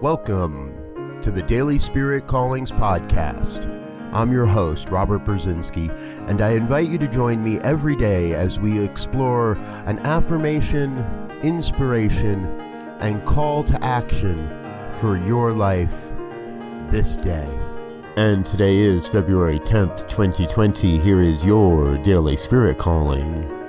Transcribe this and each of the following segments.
Welcome to the Daily Spirit Callings Podcast. I'm your host, Robert Brzezinski, and I invite you to join me every day as we explore an affirmation, inspiration, and call to action for your life this day. And today is February 10th, 2020. Here is your Daily Spirit Calling.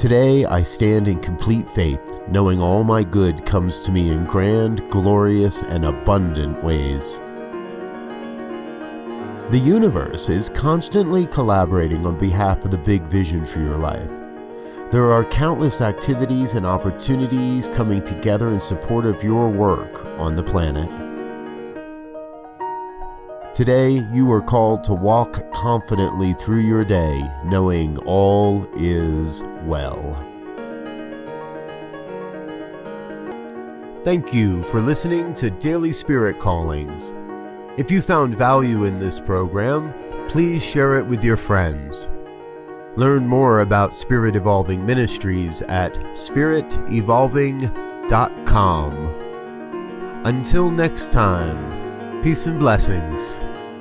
Today I stand in complete faith, knowing all my good comes to me in grand, glorious, and abundant ways. The universe is constantly collaborating on behalf of the big vision for your life. There are countless activities and opportunities coming together in support of your work on the planet. Today, you are called to walk confidently through your day, knowing all is well. Thank you for listening to Daily Spirit Callings. If you found value in this program, please share it with your friends. Learn more about Spirit Evolving Ministries at spiritevolving.com. Until next time, peace and blessings.